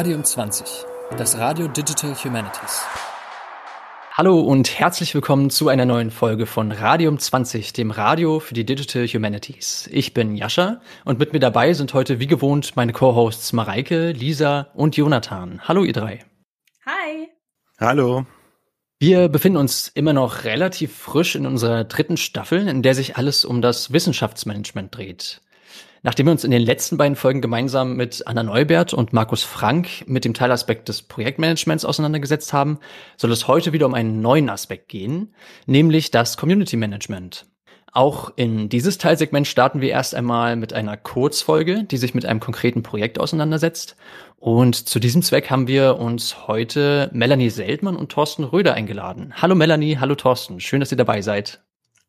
Radium 20, das Radio Digital Humanities. Hallo und herzlich willkommen zu einer neuen Folge von Radium 20, dem Radio für die Digital Humanities. Ich bin Jascha und mit mir dabei sind heute wie gewohnt meine Co-Hosts Mareike, Lisa und Jonathan. Hallo ihr drei. Hi. Hallo. Wir befinden uns immer noch relativ frisch in unserer dritten Staffel, in der sich alles um das Wissenschaftsmanagement dreht. Nachdem wir uns in den letzten beiden Folgen gemeinsam mit Anna Neubert und Markus Frank mit dem Teilaspekt des Projektmanagements auseinandergesetzt haben, soll es heute wieder um einen neuen Aspekt gehen, nämlich das Community Management. Auch in dieses Teilsegment starten wir erst einmal mit einer Kurzfolge, die sich mit einem konkreten Projekt auseinandersetzt. Und zu diesem Zweck haben wir uns heute Melanie Seldmann und Thorsten Röder eingeladen. Hallo Melanie, hallo Thorsten, schön, dass ihr dabei seid.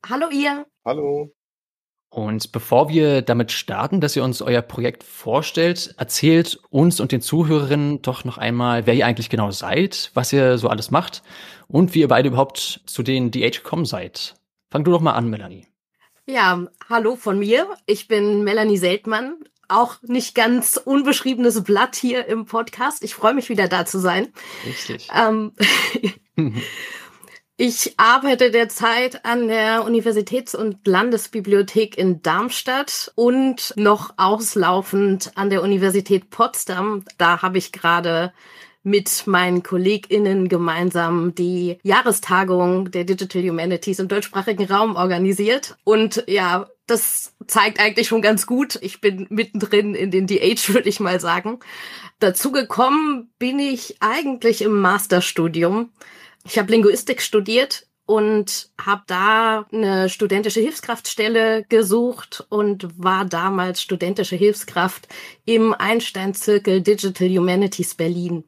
Hallo ihr. Hallo. Und bevor wir damit starten, dass ihr uns euer Projekt vorstellt, erzählt uns und den Zuhörerinnen doch noch einmal, wer ihr eigentlich genau seid, was ihr so alles macht und wie ihr beide überhaupt zu den DH gekommen seid. Fang du doch mal an, Melanie. Ja, hallo von mir. Ich bin Melanie Seltmann. Auch nicht ganz unbeschriebenes Blatt hier im Podcast. Ich freue mich wieder da zu sein. Richtig. Ähm, Ich arbeite derzeit an der Universitäts- und Landesbibliothek in Darmstadt und noch auslaufend an der Universität Potsdam. Da habe ich gerade mit meinen KollegInnen gemeinsam die Jahrestagung der Digital Humanities im deutschsprachigen Raum organisiert. Und ja, das zeigt eigentlich schon ganz gut. Ich bin mittendrin in den DH, würde ich mal sagen. Dazu gekommen bin ich eigentlich im Masterstudium ich habe Linguistik studiert und habe da eine studentische Hilfskraftstelle gesucht und war damals studentische Hilfskraft im Einstein-Zirkel Digital Humanities Berlin.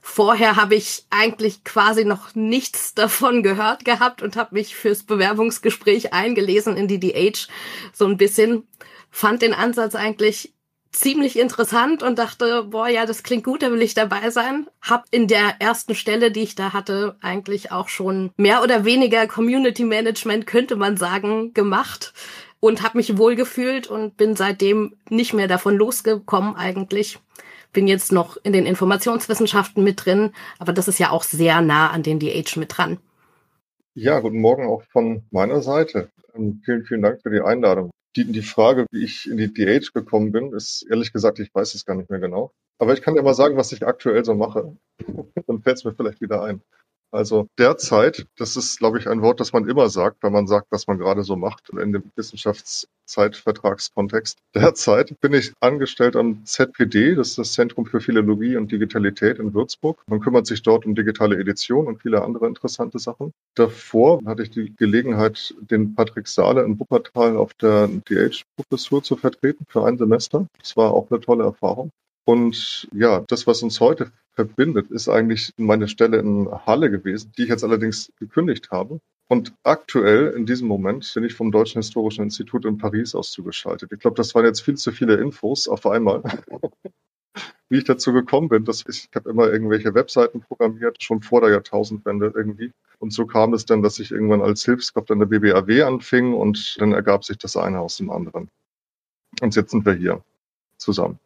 Vorher habe ich eigentlich quasi noch nichts davon gehört gehabt und habe mich fürs Bewerbungsgespräch eingelesen in die DH so ein bisschen. Fand den Ansatz eigentlich ziemlich interessant und dachte, boah, ja, das klingt gut, da will ich dabei sein. Hab in der ersten Stelle, die ich da hatte, eigentlich auch schon mehr oder weniger Community Management, könnte man sagen, gemacht und habe mich wohlgefühlt und bin seitdem nicht mehr davon losgekommen eigentlich. Bin jetzt noch in den Informationswissenschaften mit drin, aber das ist ja auch sehr nah an den DH mit dran. Ja, guten Morgen auch von meiner Seite. Ähm, vielen, vielen Dank für die Einladung. Die, die Frage, wie ich in die DH gekommen bin, ist ehrlich gesagt, ich weiß es gar nicht mehr genau. Aber ich kann dir mal sagen, was ich aktuell so mache. Dann fällt es mir vielleicht wieder ein. Also derzeit, das ist, glaube ich, ein Wort, das man immer sagt, wenn man sagt, was man gerade so macht in dem Wissenschaftszeitvertragskontext. Derzeit bin ich angestellt am ZPD, das ist das Zentrum für Philologie und Digitalität in Würzburg. Man kümmert sich dort um digitale Edition und viele andere interessante Sachen. Davor hatte ich die Gelegenheit, den Patrick Saale in Wuppertal auf der DH-Professur zu vertreten für ein Semester. Das war auch eine tolle Erfahrung. Und ja, das, was uns heute verbindet, ist eigentlich meine Stelle in Halle gewesen, die ich jetzt allerdings gekündigt habe. Und aktuell, in diesem Moment, bin ich vom Deutschen Historischen Institut in Paris aus zugeschaltet. Ich glaube, das waren jetzt viel zu viele Infos auf einmal. Wie ich dazu gekommen bin, dass ich, ich habe immer irgendwelche Webseiten programmiert, schon vor der Jahrtausendwende irgendwie. Und so kam es dann, dass ich irgendwann als Hilfskraft an der BBAW anfing und dann ergab sich das eine aus dem anderen. Und jetzt sind wir hier zusammen.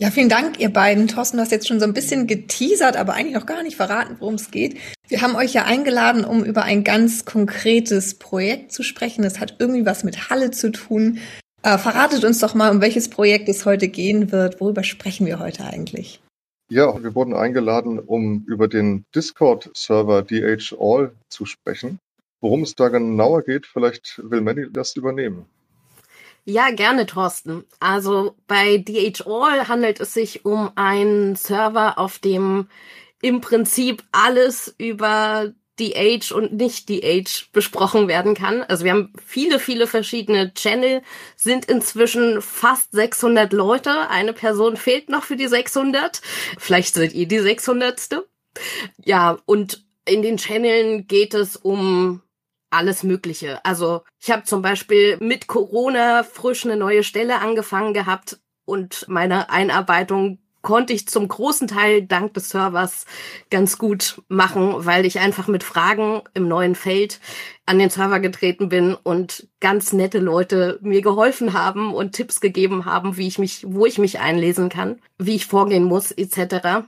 Ja, vielen Dank, ihr beiden. Thorsten, du hast jetzt schon so ein bisschen geteasert, aber eigentlich noch gar nicht verraten, worum es geht. Wir haben euch ja eingeladen, um über ein ganz konkretes Projekt zu sprechen. Das hat irgendwie was mit Halle zu tun. Äh, verratet uns doch mal, um welches Projekt es heute gehen wird. Worüber sprechen wir heute eigentlich? Ja, wir wurden eingeladen, um über den Discord-Server DH All zu sprechen. Worum es da genauer geht, vielleicht will Manny das übernehmen. Ja, gerne, Thorsten. Also bei DHAll handelt es sich um einen Server, auf dem im Prinzip alles über Age und nicht Age besprochen werden kann. Also wir haben viele, viele verschiedene Channel, sind inzwischen fast 600 Leute. Eine Person fehlt noch für die 600. Vielleicht seid ihr die 600. Ja, und in den Channeln geht es um alles Mögliche. Also ich habe zum Beispiel mit Corona frisch eine neue Stelle angefangen gehabt und meine Einarbeitung konnte ich zum großen Teil dank des Servers ganz gut machen, weil ich einfach mit Fragen im neuen Feld an den Server getreten bin und ganz nette Leute mir geholfen haben und Tipps gegeben haben, wie ich mich, wo ich mich einlesen kann, wie ich vorgehen muss, etc.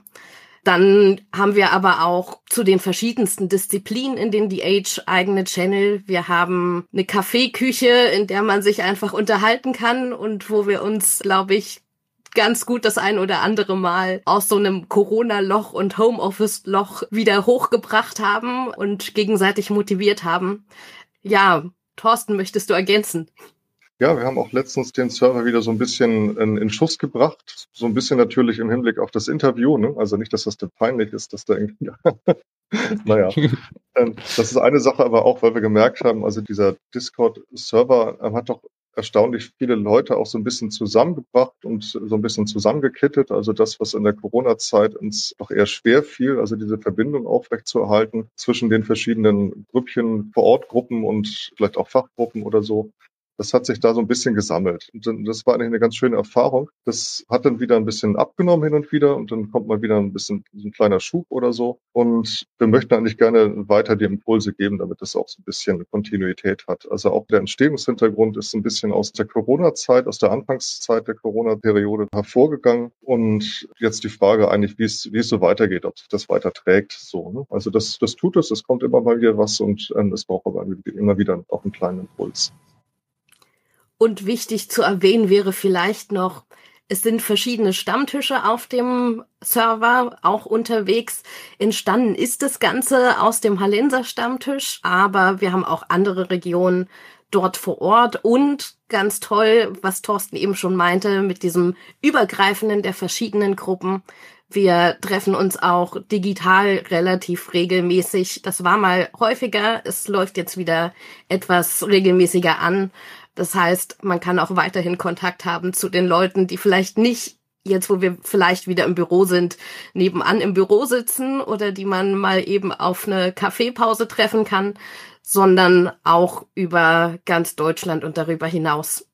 Dann haben wir aber auch zu den verschiedensten Disziplinen in den DH eigene Channel. Wir haben eine Kaffeeküche, in der man sich einfach unterhalten kann und wo wir uns, glaube ich, ganz gut das ein oder andere Mal aus so einem Corona-Loch und Homeoffice-Loch wieder hochgebracht haben und gegenseitig motiviert haben. Ja, Thorsten, möchtest du ergänzen? Ja, wir haben auch letztens den Server wieder so ein bisschen in, in Schuss gebracht. So ein bisschen natürlich im Hinblick auf das Interview. Ne? Also nicht, dass das denn peinlich ist, dass da irgendwie. naja, ähm, das ist eine Sache, aber auch, weil wir gemerkt haben, also dieser Discord-Server hat doch erstaunlich viele Leute auch so ein bisschen zusammengebracht und so ein bisschen zusammengekittet. Also das, was in der Corona-Zeit uns doch eher schwer fiel, also diese Verbindung aufrechtzuerhalten zwischen den verschiedenen Grüppchen, Vor-Ort-Gruppen und vielleicht auch Fachgruppen oder so das hat sich da so ein bisschen gesammelt. Und das war eigentlich eine ganz schöne Erfahrung. Das hat dann wieder ein bisschen abgenommen hin und wieder und dann kommt mal wieder ein bisschen ein kleiner Schub oder so. Und wir möchten eigentlich gerne weiter die Impulse geben, damit es auch so ein bisschen Kontinuität hat. Also auch der Entstehungshintergrund ist ein bisschen aus der Corona-Zeit, aus der Anfangszeit der Corona-Periode hervorgegangen. Und jetzt die Frage eigentlich, wie es, wie es so weitergeht, ob sich das weiter trägt. So, ne? Also das, das tut es, es kommt immer mal wieder was und ähm, es braucht aber immer wieder auch einen kleinen Impuls. Und wichtig zu erwähnen wäre vielleicht noch, es sind verschiedene Stammtische auf dem Server auch unterwegs. Entstanden ist das Ganze aus dem Hallenser Stammtisch, aber wir haben auch andere Regionen dort vor Ort und ganz toll, was Thorsten eben schon meinte, mit diesem Übergreifenden der verschiedenen Gruppen. Wir treffen uns auch digital relativ regelmäßig. Das war mal häufiger. Es läuft jetzt wieder etwas regelmäßiger an. Das heißt, man kann auch weiterhin Kontakt haben zu den Leuten, die vielleicht nicht jetzt, wo wir vielleicht wieder im Büro sind, nebenan im Büro sitzen oder die man mal eben auf eine Kaffeepause treffen kann, sondern auch über ganz Deutschland und darüber hinaus.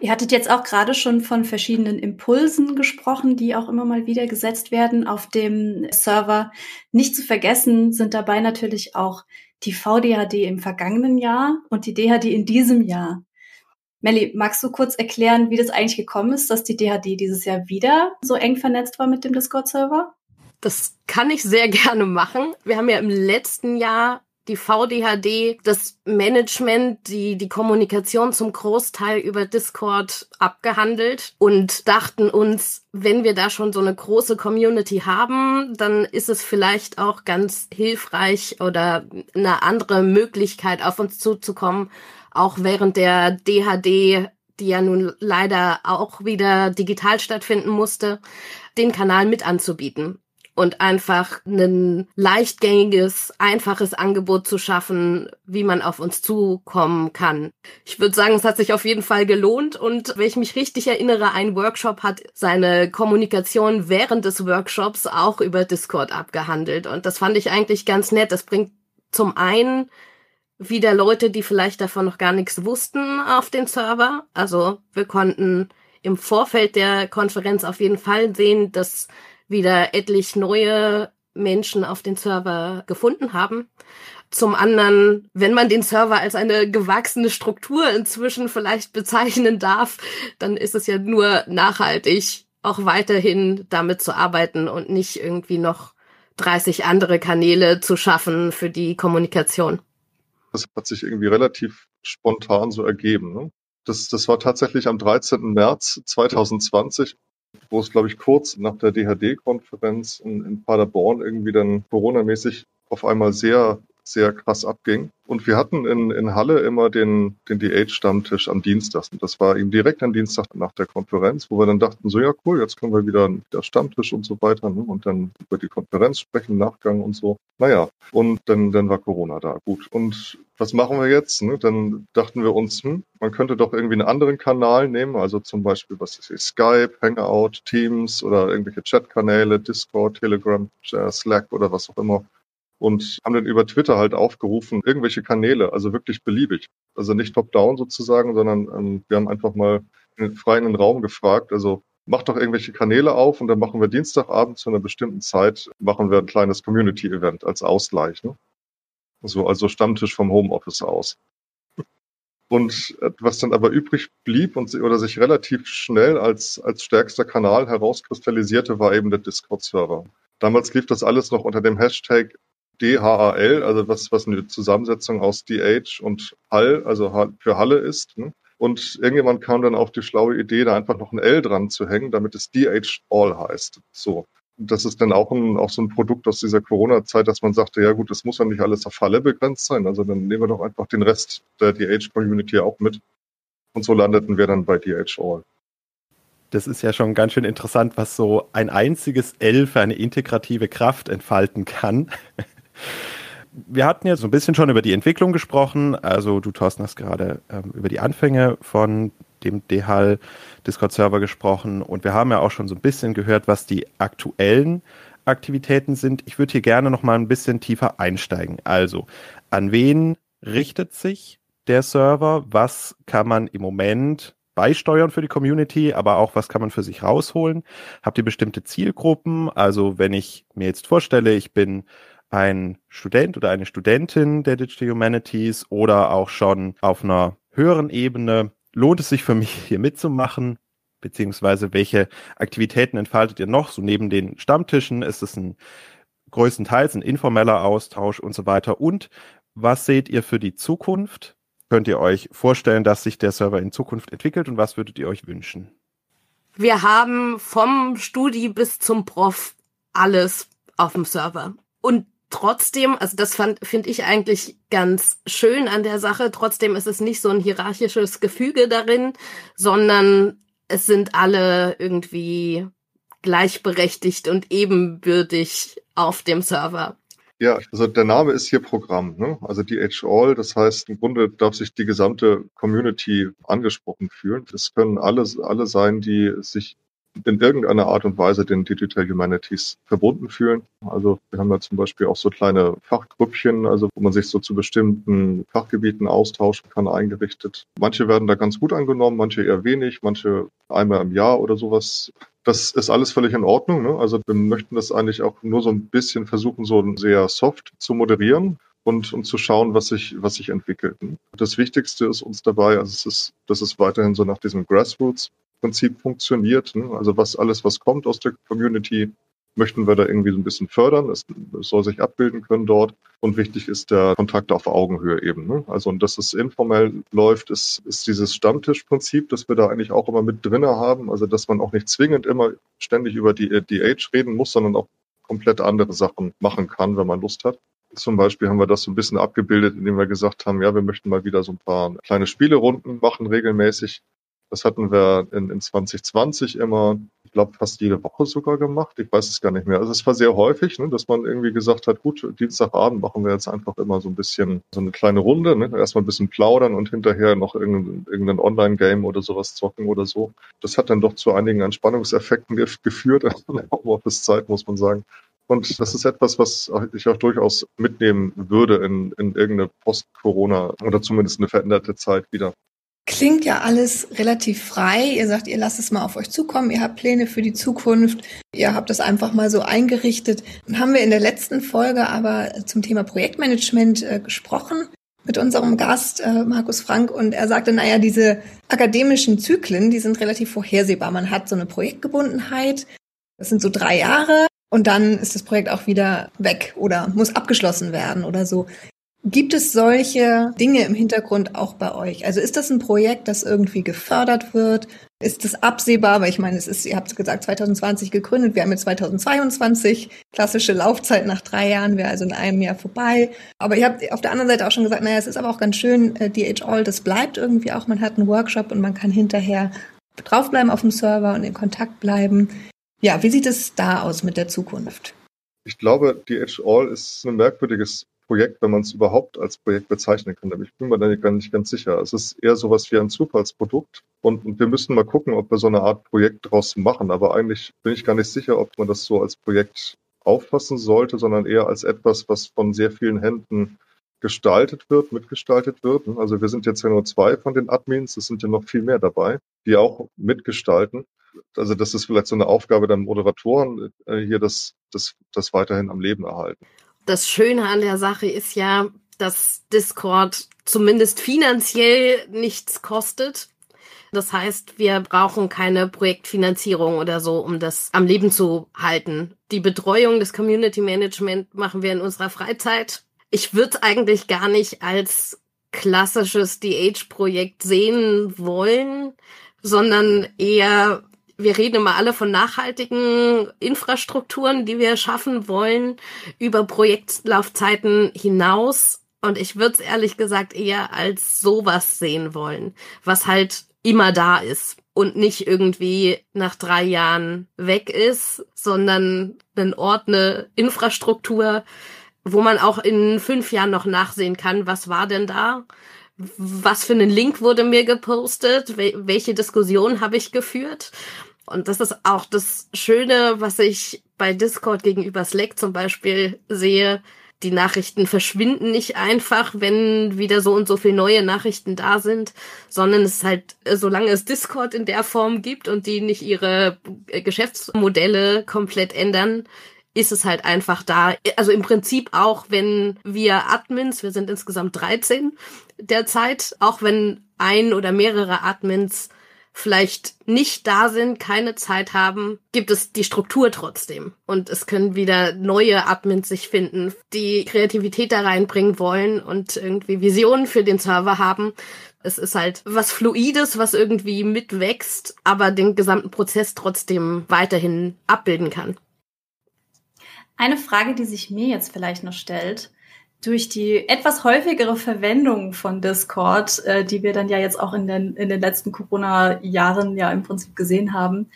Ihr hattet jetzt auch gerade schon von verschiedenen Impulsen gesprochen, die auch immer mal wieder gesetzt werden auf dem Server. Nicht zu vergessen sind dabei natürlich auch die VDHD im vergangenen Jahr und die DHD in diesem Jahr. Melli, magst du kurz erklären, wie das eigentlich gekommen ist, dass die DHD dieses Jahr wieder so eng vernetzt war mit dem Discord-Server? Das kann ich sehr gerne machen. Wir haben ja im letzten Jahr die VDHD, das Management, die, die Kommunikation zum Großteil über Discord abgehandelt und dachten uns, wenn wir da schon so eine große Community haben, dann ist es vielleicht auch ganz hilfreich oder eine andere Möglichkeit auf uns zuzukommen, auch während der DHD, die ja nun leider auch wieder digital stattfinden musste, den Kanal mit anzubieten und einfach ein leichtgängiges, einfaches Angebot zu schaffen, wie man auf uns zukommen kann. Ich würde sagen, es hat sich auf jeden Fall gelohnt und wenn ich mich richtig erinnere, ein Workshop hat seine Kommunikation während des Workshops auch über Discord abgehandelt und das fand ich eigentlich ganz nett. Das bringt zum einen wieder Leute, die vielleicht davon noch gar nichts wussten, auf den Server. Also wir konnten im Vorfeld der Konferenz auf jeden Fall sehen, dass wieder etlich neue Menschen auf den Server gefunden haben. Zum anderen, wenn man den Server als eine gewachsene Struktur inzwischen vielleicht bezeichnen darf, dann ist es ja nur nachhaltig, auch weiterhin damit zu arbeiten und nicht irgendwie noch 30 andere Kanäle zu schaffen für die Kommunikation. Das hat sich irgendwie relativ spontan so ergeben. Ne? Das, das war tatsächlich am 13. März 2020, wo es, glaube ich, kurz nach der DHD-Konferenz in, in Paderborn irgendwie dann Corona-mäßig auf einmal sehr, sehr krass abging. Und wir hatten in, in Halle immer den, den DH-Stammtisch am Dienstag. Und das war eben direkt am Dienstag nach der Konferenz, wo wir dann dachten, so ja cool, jetzt können wir wieder, wieder Stammtisch und so weiter ne? und dann über die Konferenz sprechen, Nachgang und so. Naja, und dann, dann war Corona da. Gut. Und was machen wir jetzt? Ne? Dann dachten wir uns, hm, man könnte doch irgendwie einen anderen Kanal nehmen, also zum Beispiel, was ist hier, Skype, Hangout, Teams oder irgendwelche Chatkanäle, Discord, Telegram, Slack oder was auch immer und haben dann über Twitter halt aufgerufen, irgendwelche Kanäle, also wirklich beliebig. Also nicht top-down sozusagen, sondern ähm, wir haben einfach mal in den freien Raum gefragt, also macht doch irgendwelche Kanäle auf und dann machen wir Dienstagabend zu einer bestimmten Zeit, machen wir ein kleines Community-Event als Ausgleich. Ne? So, also Stammtisch vom Homeoffice aus. Und was dann aber übrig blieb und oder sich relativ schnell als, als stärkster Kanal herauskristallisierte, war eben der Discord-Server. Damals lief das alles noch unter dem Hashtag DHAL, also was, was eine Zusammensetzung aus DH und Hall, also für Halle ist. Ne? Und irgendjemand kam dann auf die schlaue Idee, da einfach noch ein L dran zu hängen, damit es DH All heißt. So. Und das ist dann auch, ein, auch so ein Produkt aus dieser Corona-Zeit, dass man sagte, ja gut, das muss ja nicht alles auf Halle begrenzt sein. Also dann nehmen wir doch einfach den Rest der DH-Community auch mit. Und so landeten wir dann bei DH All. Das ist ja schon ganz schön interessant, was so ein einziges L für eine integrative Kraft entfalten kann. Wir hatten jetzt so ein bisschen schon über die Entwicklung gesprochen. Also du, Thorsten, hast gerade ähm, über die Anfänge von dem DHL Discord-Server gesprochen und wir haben ja auch schon so ein bisschen gehört, was die aktuellen Aktivitäten sind. Ich würde hier gerne noch mal ein bisschen tiefer einsteigen. Also, an wen richtet sich der Server? Was kann man im Moment beisteuern für die Community, aber auch was kann man für sich rausholen? Habt ihr bestimmte Zielgruppen? Also, wenn ich mir jetzt vorstelle, ich bin ein Student oder eine Studentin der Digital Humanities oder auch schon auf einer höheren Ebene, lohnt es sich für mich hier mitzumachen? Beziehungsweise welche Aktivitäten entfaltet ihr noch? So neben den Stammtischen ist es ein größtenteils ein informeller Austausch und so weiter. Und was seht ihr für die Zukunft? Könnt ihr euch vorstellen, dass sich der Server in Zukunft entwickelt und was würdet ihr euch wünschen? Wir haben vom Studi bis zum Prof alles auf dem Server. Und trotzdem, also das finde ich eigentlich ganz schön an der Sache, trotzdem ist es nicht so ein hierarchisches Gefüge darin, sondern es sind alle irgendwie gleichberechtigt und ebenbürtig auf dem Server. Ja, also der Name ist hier Programm, ne? also DH All. Das heißt, im Grunde darf sich die gesamte Community angesprochen fühlen. Es können alle, alle sein, die sich in irgendeiner Art und Weise den Digital Humanities verbunden fühlen. Also wir haben ja zum Beispiel auch so kleine Fachgrüppchen, also wo man sich so zu bestimmten Fachgebieten austauschen kann, eingerichtet. Manche werden da ganz gut angenommen, manche eher wenig, manche einmal im Jahr oder sowas. Das ist alles völlig in Ordnung. Ne? Also wir möchten das eigentlich auch nur so ein bisschen versuchen, so sehr soft zu moderieren und, und zu schauen, was sich, was sich entwickelt. Das Wichtigste ist uns dabei, also es ist, das ist weiterhin so nach diesem Grassroots Prinzip funktioniert. Ne? Also was alles, was kommt aus der Community, möchten wir da irgendwie so ein bisschen fördern. Es, es soll sich abbilden können dort. Und wichtig ist der Kontakt auf Augenhöhe eben. Ne? Also und dass es informell läuft, ist, ist dieses Stammtischprinzip, das wir da eigentlich auch immer mit drinne haben. Also dass man auch nicht zwingend immer ständig über die DH reden muss, sondern auch komplett andere Sachen machen kann, wenn man Lust hat. Zum Beispiel haben wir das so ein bisschen abgebildet, indem wir gesagt haben, ja, wir möchten mal wieder so ein paar kleine Spielerunden machen regelmäßig, das hatten wir in, in 2020 immer, ich glaube, fast jede Woche sogar gemacht. Ich weiß es gar nicht mehr. Also es war sehr häufig, ne, dass man irgendwie gesagt hat, gut, Dienstagabend machen wir jetzt einfach immer so ein bisschen so eine kleine Runde, ne? erstmal ein bisschen plaudern und hinterher noch irgendein, irgendein Online-Game oder sowas zocken oder so. Das hat dann doch zu einigen Entspannungseffekten geführt in der Homeoffice-Zeit, muss man sagen. Und das ist etwas, was ich auch durchaus mitnehmen würde in, in irgendeine Post-Corona oder zumindest eine veränderte Zeit wieder. Klingt ja alles relativ frei. Ihr sagt, ihr lasst es mal auf euch zukommen. Ihr habt Pläne für die Zukunft. Ihr habt das einfach mal so eingerichtet. Dann haben wir in der letzten Folge aber zum Thema Projektmanagement äh, gesprochen mit unserem Gast äh, Markus Frank und er sagte, naja, diese akademischen Zyklen, die sind relativ vorhersehbar. Man hat so eine Projektgebundenheit. Das sind so drei Jahre und dann ist das Projekt auch wieder weg oder muss abgeschlossen werden oder so. Gibt es solche Dinge im Hintergrund auch bei euch? Also ist das ein Projekt, das irgendwie gefördert wird? Ist es absehbar? Weil ich meine, es ist, ihr habt gesagt, 2020 gegründet, wir haben jetzt 2022, klassische Laufzeit nach drei Jahren wäre also in einem Jahr vorbei. Aber ihr habt auf der anderen Seite auch schon gesagt, naja, es ist aber auch ganz schön, äh, DH All, das bleibt irgendwie auch, man hat einen Workshop und man kann hinterher draufbleiben auf dem Server und in Kontakt bleiben. Ja, wie sieht es da aus mit der Zukunft? Ich glaube, DH All ist ein merkwürdiges Projekt, wenn man es überhaupt als Projekt bezeichnen kann. Aber ich bin mir da gar nicht ganz sicher. Es ist eher sowas wie ein Zufallsprodukt. Und, und wir müssen mal gucken, ob wir so eine Art Projekt draus machen. Aber eigentlich bin ich gar nicht sicher, ob man das so als Projekt auffassen sollte, sondern eher als etwas, was von sehr vielen Händen gestaltet wird, mitgestaltet wird. Also wir sind jetzt ja nur zwei von den Admins, es sind ja noch viel mehr dabei, die auch mitgestalten. Also das ist vielleicht so eine Aufgabe der Moderatoren, äh, hier das, das, das weiterhin am Leben erhalten. Das Schöne an der Sache ist ja, dass Discord zumindest finanziell nichts kostet. Das heißt, wir brauchen keine Projektfinanzierung oder so, um das am Leben zu halten. Die Betreuung des Community Management machen wir in unserer Freizeit. Ich würde eigentlich gar nicht als klassisches DH-Projekt sehen wollen, sondern eher, wir reden immer alle von nachhaltigen Infrastrukturen, die wir schaffen wollen, über Projektlaufzeiten hinaus. Und ich würde es ehrlich gesagt eher als sowas sehen wollen, was halt immer da ist und nicht irgendwie nach drei Jahren weg ist, sondern ein Ort, eine Infrastruktur, wo man auch in fünf Jahren noch nachsehen kann, was war denn da? Was für einen Link wurde mir gepostet? Welche Diskussion habe ich geführt? Und das ist auch das Schöne, was ich bei Discord gegenüber Slack zum Beispiel sehe. Die Nachrichten verschwinden nicht einfach, wenn wieder so und so viele neue Nachrichten da sind, sondern es ist halt, solange es Discord in der Form gibt und die nicht ihre Geschäftsmodelle komplett ändern, ist es halt einfach da. Also im Prinzip auch, wenn wir Admins, wir sind insgesamt 13 derzeit, auch wenn ein oder mehrere Admins vielleicht nicht da sind, keine Zeit haben, gibt es die Struktur trotzdem. Und es können wieder neue Admins sich finden, die Kreativität da reinbringen wollen und irgendwie Visionen für den Server haben. Es ist halt was Fluides, was irgendwie mitwächst, aber den gesamten Prozess trotzdem weiterhin abbilden kann. Eine Frage, die sich mir jetzt vielleicht noch stellt, durch die etwas häufigere Verwendung von Discord, äh, die wir dann ja jetzt auch in den, in den letzten Corona-Jahren ja im Prinzip gesehen haben,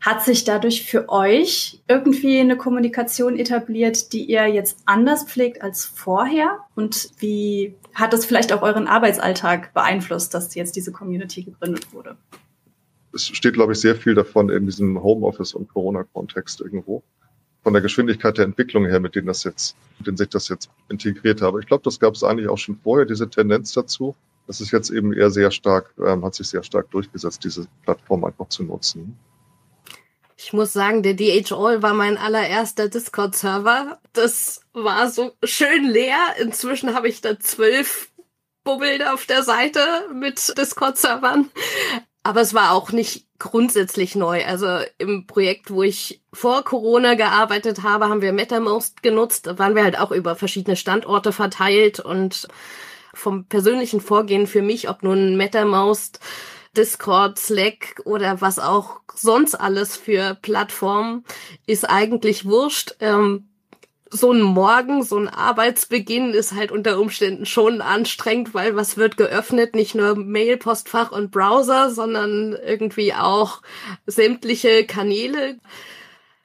hat sich dadurch für euch irgendwie eine Kommunikation etabliert, die ihr jetzt anders pflegt als vorher? Und wie hat das vielleicht auch euren Arbeitsalltag beeinflusst, dass jetzt diese Community gegründet wurde? Es steht, glaube ich, sehr viel davon in diesem Homeoffice- und Corona-Kontext irgendwo von der Geschwindigkeit der Entwicklung her, mit denen das jetzt, mit denen sich das jetzt integriert habe. Ich glaube, das gab es eigentlich auch schon vorher, diese Tendenz dazu. Das ist jetzt eben eher sehr stark, ähm, hat sich sehr stark durchgesetzt, diese Plattform einfach zu nutzen. Ich muss sagen, der DHall war mein allererster Discord-Server. Das war so schön leer. Inzwischen habe ich da zwölf Bubbel auf der Seite mit Discord-Servern. Aber es war auch nicht grundsätzlich neu. Also im Projekt, wo ich vor Corona gearbeitet habe, haben wir MetaMost genutzt. Da waren wir halt auch über verschiedene Standorte verteilt und vom persönlichen Vorgehen für mich, ob nun MetaMost, Discord, Slack oder was auch sonst alles für Plattformen, ist eigentlich wurscht. Ähm, so ein Morgen, so ein Arbeitsbeginn ist halt unter Umständen schon anstrengend, weil was wird geöffnet? Nicht nur Mail, Postfach und Browser, sondern irgendwie auch sämtliche Kanäle.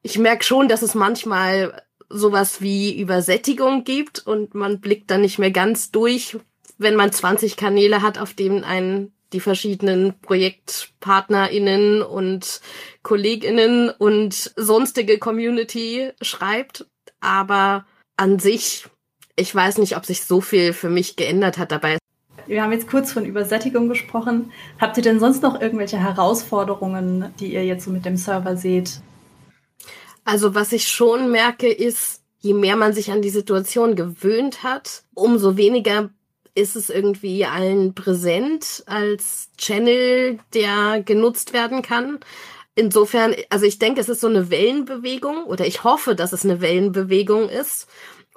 Ich merke schon, dass es manchmal sowas wie Übersättigung gibt und man blickt dann nicht mehr ganz durch, wenn man 20 Kanäle hat, auf denen einen die verschiedenen ProjektpartnerInnen und KollegInnen und sonstige Community schreibt aber an sich, ich weiß nicht, ob sich so viel für mich geändert hat dabei. Wir haben jetzt kurz von Übersättigung gesprochen. Habt ihr denn sonst noch irgendwelche Herausforderungen, die ihr jetzt so mit dem Server seht? Also was ich schon merke, ist, je mehr man sich an die Situation gewöhnt hat, umso weniger ist es irgendwie allen präsent als Channel, der genutzt werden kann insofern, also ich denke, es ist so eine Wellenbewegung oder ich hoffe, dass es eine Wellenbewegung ist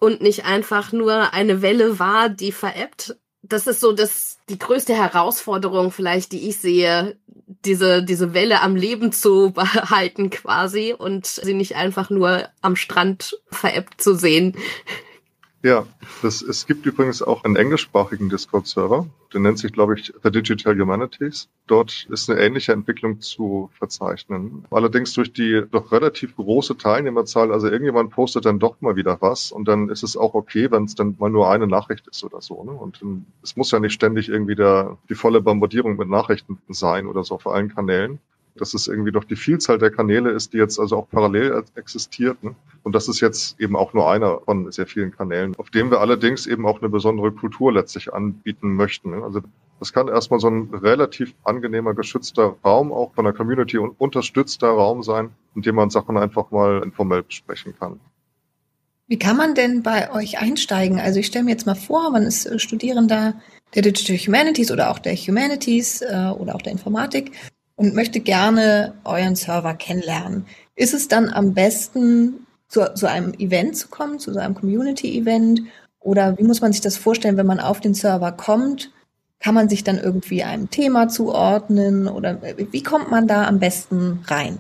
und nicht einfach nur eine Welle war, die veräppt. Das ist so das, die größte Herausforderung vielleicht, die ich sehe, diese, diese Welle am Leben zu behalten quasi und sie nicht einfach nur am Strand veräppt zu sehen. Ja, das, es gibt übrigens auch einen englischsprachigen Discord-Server, der nennt sich, glaube ich, The Digital Humanities. Dort ist eine ähnliche Entwicklung zu verzeichnen. Allerdings durch die doch relativ große Teilnehmerzahl, also irgendjemand postet dann doch mal wieder was und dann ist es auch okay, wenn es dann mal nur eine Nachricht ist oder so. Ne? Und es muss ja nicht ständig irgendwie der, die volle Bombardierung mit Nachrichten sein oder so auf allen Kanälen dass es irgendwie doch die Vielzahl der Kanäle ist, die jetzt also auch parallel existiert. Ne? Und das ist jetzt eben auch nur einer von sehr vielen Kanälen, auf dem wir allerdings eben auch eine besondere Kultur letztlich anbieten möchten. Ne? Also Das kann erstmal so ein relativ angenehmer, geschützter Raum, auch von der Community und unterstützter Raum sein, in dem man Sachen einfach mal informell besprechen kann. Wie kann man denn bei euch einsteigen? Also ich stelle mir jetzt mal vor, man ist äh, Studierender der Digital Humanities oder auch der Humanities äh, oder auch der Informatik und möchte gerne euren Server kennenlernen. Ist es dann am besten, zu so einem Event zu kommen, zu so einem Community-Event? Oder wie muss man sich das vorstellen, wenn man auf den Server kommt? Kann man sich dann irgendwie einem Thema zuordnen oder wie kommt man da am besten rein?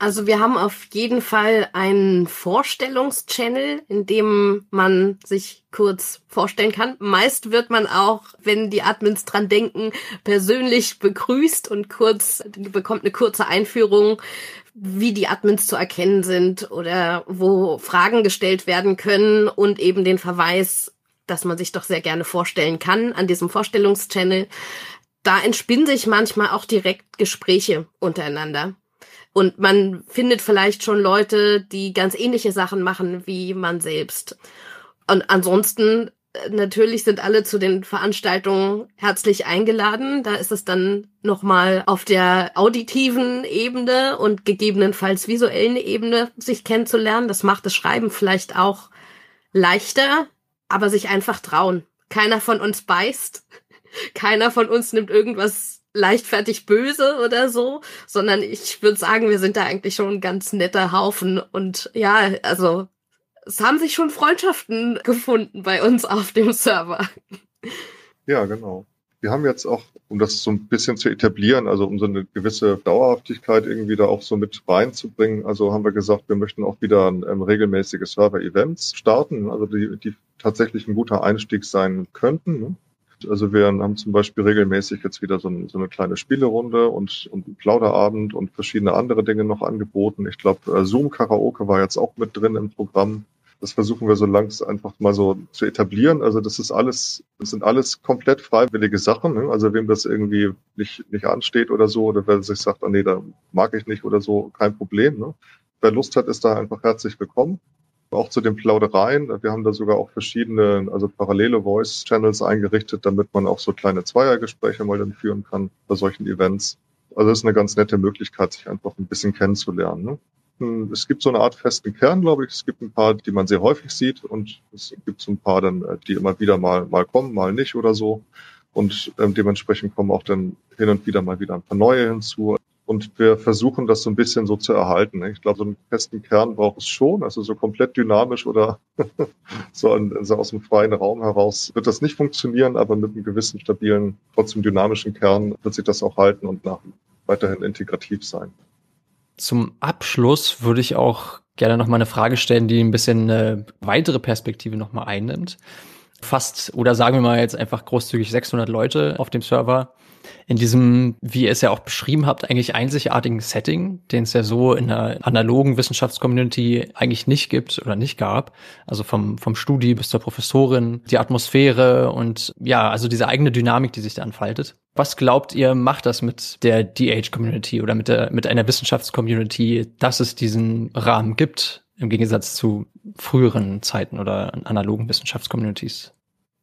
Also wir haben auf jeden Fall einen Vorstellungschannel, in dem man sich kurz vorstellen kann. Meist wird man auch, wenn die Admins dran denken, persönlich begrüßt und kurz bekommt eine kurze Einführung, wie die Admins zu erkennen sind oder wo Fragen gestellt werden können und eben den Verweis, dass man sich doch sehr gerne vorstellen kann an diesem Vorstellungschannel. Da entspinnen sich manchmal auch direkt Gespräche untereinander. Und man findet vielleicht schon Leute, die ganz ähnliche Sachen machen wie man selbst. Und ansonsten äh, natürlich sind alle zu den Veranstaltungen herzlich eingeladen. Da ist es dann nochmal auf der auditiven Ebene und gegebenenfalls visuellen Ebene sich kennenzulernen. Das macht das Schreiben vielleicht auch leichter, aber sich einfach trauen. Keiner von uns beißt. Keiner von uns nimmt irgendwas leichtfertig böse oder so, sondern ich würde sagen, wir sind da eigentlich schon ein ganz netter Haufen. Und ja, also es haben sich schon Freundschaften gefunden bei uns auf dem Server. Ja, genau. Wir haben jetzt auch, um das so ein bisschen zu etablieren, also um so eine gewisse Dauerhaftigkeit irgendwie da auch so mit reinzubringen, also haben wir gesagt, wir möchten auch wieder ein, ein regelmäßige Server-Events starten, also die, die tatsächlich ein guter Einstieg sein könnten. Ne? Also wir haben zum Beispiel regelmäßig jetzt wieder so, ein, so eine kleine Spielerunde und, und einen Plauderabend und verschiedene andere Dinge noch angeboten. Ich glaube, äh, Zoom Karaoke war jetzt auch mit drin im Programm. Das versuchen wir so langsam einfach mal so zu etablieren. Also das ist alles, das sind alles komplett freiwillige Sachen. Ne? Also wem das irgendwie nicht, nicht ansteht oder so, oder wer sich sagt, ah nee, da mag ich nicht oder so, kein Problem. Ne? Wer Lust hat, ist da einfach herzlich willkommen auch zu den Plaudereien. Wir haben da sogar auch verschiedene, also parallele Voice-Channels eingerichtet, damit man auch so kleine Zweiergespräche mal dann führen kann bei solchen Events. Also das ist eine ganz nette Möglichkeit, sich einfach ein bisschen kennenzulernen. Ne? Hm, es gibt so eine Art festen Kern, glaube ich. Es gibt ein paar, die man sehr häufig sieht und es gibt so ein paar dann, äh, die immer wieder mal, mal kommen, mal nicht oder so. Und ähm, dementsprechend kommen auch dann hin und wieder mal wieder ein paar neue hinzu. Und wir versuchen das so ein bisschen so zu erhalten. Ich glaube, so einen festen Kern braucht es schon. Also so komplett dynamisch oder so, aus dem freien Raum heraus wird das nicht funktionieren, aber mit einem gewissen stabilen, trotzdem dynamischen Kern wird sich das auch halten und nach, weiterhin integrativ sein. Zum Abschluss würde ich auch gerne noch mal eine Frage stellen, die ein bisschen eine weitere Perspektive noch mal einnimmt. Fast, oder sagen wir mal jetzt einfach großzügig 600 Leute auf dem Server in diesem, wie ihr es ja auch beschrieben habt, eigentlich einzigartigen Setting, den es ja so in der analogen Wissenschaftscommunity eigentlich nicht gibt oder nicht gab. Also vom, vom Studi bis zur Professorin, die Atmosphäre und ja, also diese eigene Dynamik, die sich da entfaltet. Was glaubt ihr, macht das mit der DH-Community oder mit der, mit einer Wissenschaftscommunity, dass es diesen Rahmen gibt, im Gegensatz zu früheren Zeiten oder analogen Wissenschaftscommunities?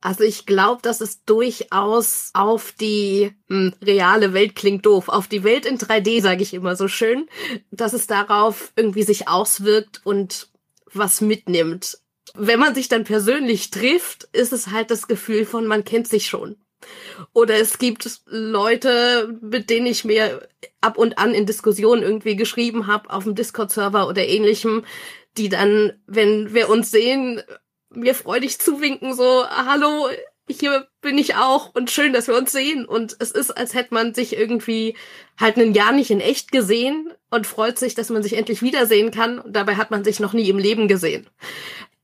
Also ich glaube, dass es durchaus auf die hm, reale Welt klingt doof, auf die Welt in 3D, sage ich immer so schön, dass es darauf irgendwie sich auswirkt und was mitnimmt. Wenn man sich dann persönlich trifft, ist es halt das Gefühl von, man kennt sich schon. Oder es gibt Leute, mit denen ich mir ab und an in Diskussionen irgendwie geschrieben habe, auf dem Discord-Server oder ähnlichem, die dann, wenn wir uns sehen, mir freudig zuwinken, so, hallo, hier bin ich auch und schön, dass wir uns sehen. Und es ist, als hätte man sich irgendwie halt ein Jahr nicht in echt gesehen und freut sich, dass man sich endlich wiedersehen kann. Und dabei hat man sich noch nie im Leben gesehen.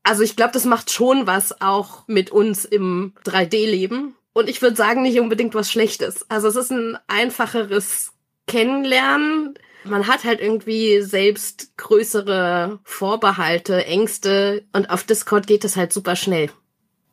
Also ich glaube, das macht schon was auch mit uns im 3D-Leben. Und ich würde sagen, nicht unbedingt was Schlechtes. Also es ist ein einfacheres Kennenlernen man hat halt irgendwie selbst größere Vorbehalte, Ängste und auf Discord geht es halt super schnell.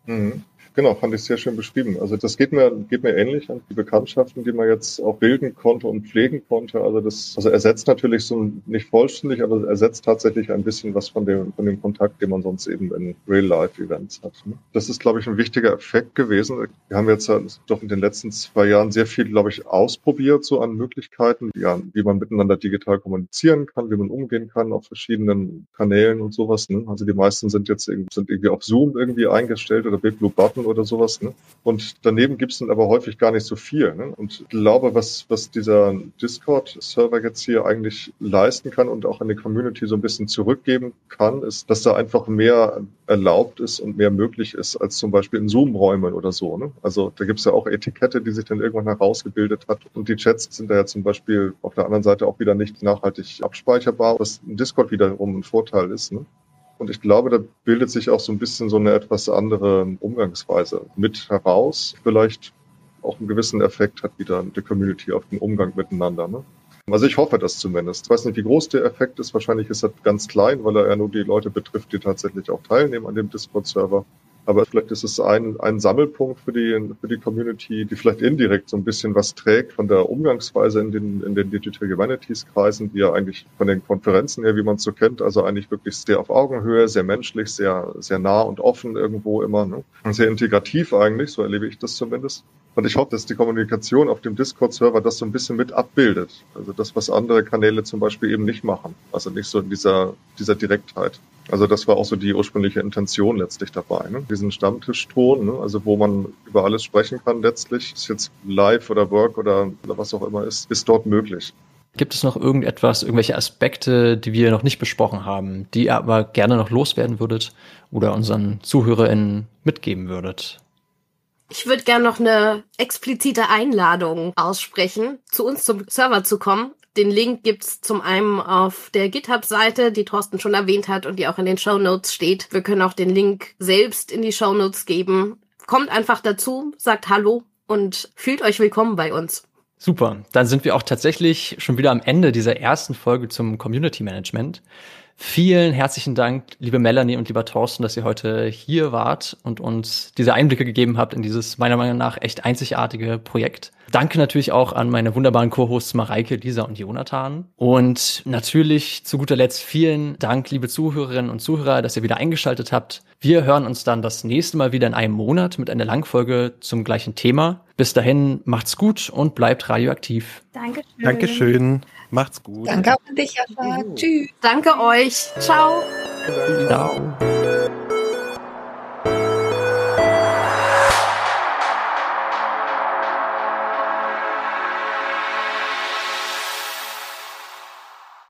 Mhm. Genau, fand ich sehr schön beschrieben. Also das geht mir, geht mir ähnlich an die Bekanntschaften, die man jetzt auch bilden konnte und pflegen konnte. Also das, also ersetzt natürlich so nicht vollständig, aber ersetzt tatsächlich ein bisschen was von dem, von dem Kontakt, den man sonst eben in Real-Life-Events hat. Ne? Das ist, glaube ich, ein wichtiger Effekt gewesen. Wir haben jetzt doch in den letzten zwei Jahren sehr viel, glaube ich, ausprobiert, so an Möglichkeiten, ja, wie man miteinander digital kommunizieren kann, wie man umgehen kann auf verschiedenen Kanälen und sowas. Ne? Also die meisten sind jetzt irgendwie, sind irgendwie auf Zoom irgendwie eingestellt oder Big Blue Button oder sowas. Ne? Und daneben gibt es dann aber häufig gar nicht so viel. Ne? Und ich glaube, was, was dieser Discord-Server jetzt hier eigentlich leisten kann und auch an die Community so ein bisschen zurückgeben kann, ist, dass da einfach mehr erlaubt ist und mehr möglich ist als zum Beispiel in Zoom-Räumen oder so. Ne? Also da gibt es ja auch Etikette, die sich dann irgendwann herausgebildet hat. Und die Chats sind da ja zum Beispiel auf der anderen Seite auch wieder nicht nachhaltig abspeicherbar, was Discord wiederum ein Vorteil ist. Ne? Und ich glaube, da bildet sich auch so ein bisschen so eine etwas andere Umgangsweise mit heraus. Vielleicht auch einen gewissen Effekt hat wieder die Community auf den Umgang miteinander. Ne? Also ich hoffe das zumindest. Ich weiß nicht, wie groß der Effekt ist. Wahrscheinlich ist er ganz klein, weil er ja nur die Leute betrifft, die tatsächlich auch teilnehmen an dem Discord-Server. Aber vielleicht ist es ein, ein Sammelpunkt für die, für die Community, die vielleicht indirekt so ein bisschen was trägt von der Umgangsweise in den, in den Digital Humanities Kreisen, die ja eigentlich von den Konferenzen her, wie man es so kennt, also eigentlich wirklich sehr auf Augenhöhe, sehr menschlich, sehr, sehr nah und offen irgendwo immer, ne? sehr integrativ eigentlich, so erlebe ich das zumindest. Und ich hoffe, dass die Kommunikation auf dem Discord-Server das so ein bisschen mit abbildet. Also das, was andere Kanäle zum Beispiel eben nicht machen. Also nicht so in dieser, dieser Direktheit. Also das war auch so die ursprüngliche Intention letztlich dabei. Ne? Diesen Stammtischton, ne? also wo man über alles sprechen kann letztlich, ist jetzt live oder Work oder, was auch immer ist, ist dort möglich. Gibt es noch irgendetwas, irgendwelche Aspekte, die wir noch nicht besprochen haben, die ihr aber gerne noch loswerden würdet oder unseren ZuhörerInnen mitgeben würdet? Ich würde gerne noch eine explizite Einladung aussprechen, zu uns zum Server zu kommen. Den Link gibt's zum einen auf der GitHub-Seite, die Thorsten schon erwähnt hat und die auch in den Show Notes steht. Wir können auch den Link selbst in die Show Notes geben. Kommt einfach dazu, sagt Hallo und fühlt euch willkommen bei uns. Super, dann sind wir auch tatsächlich schon wieder am Ende dieser ersten Folge zum Community Management. Vielen herzlichen Dank, liebe Melanie und lieber Thorsten, dass ihr heute hier wart und uns diese Einblicke gegeben habt in dieses meiner Meinung nach echt einzigartige Projekt. Danke natürlich auch an meine wunderbaren Co-Hosts Mareike, Lisa und Jonathan. Und natürlich zu guter Letzt vielen Dank, liebe Zuhörerinnen und Zuhörer, dass ihr wieder eingeschaltet habt. Wir hören uns dann das nächste Mal wieder in einem Monat mit einer Langfolge zum gleichen Thema. Bis dahin macht's gut und bleibt radioaktiv. Dankeschön. Dankeschön. Macht's gut. Danke auch an dich, Jascha. Tschüss. Danke euch. Ciao. Ciao.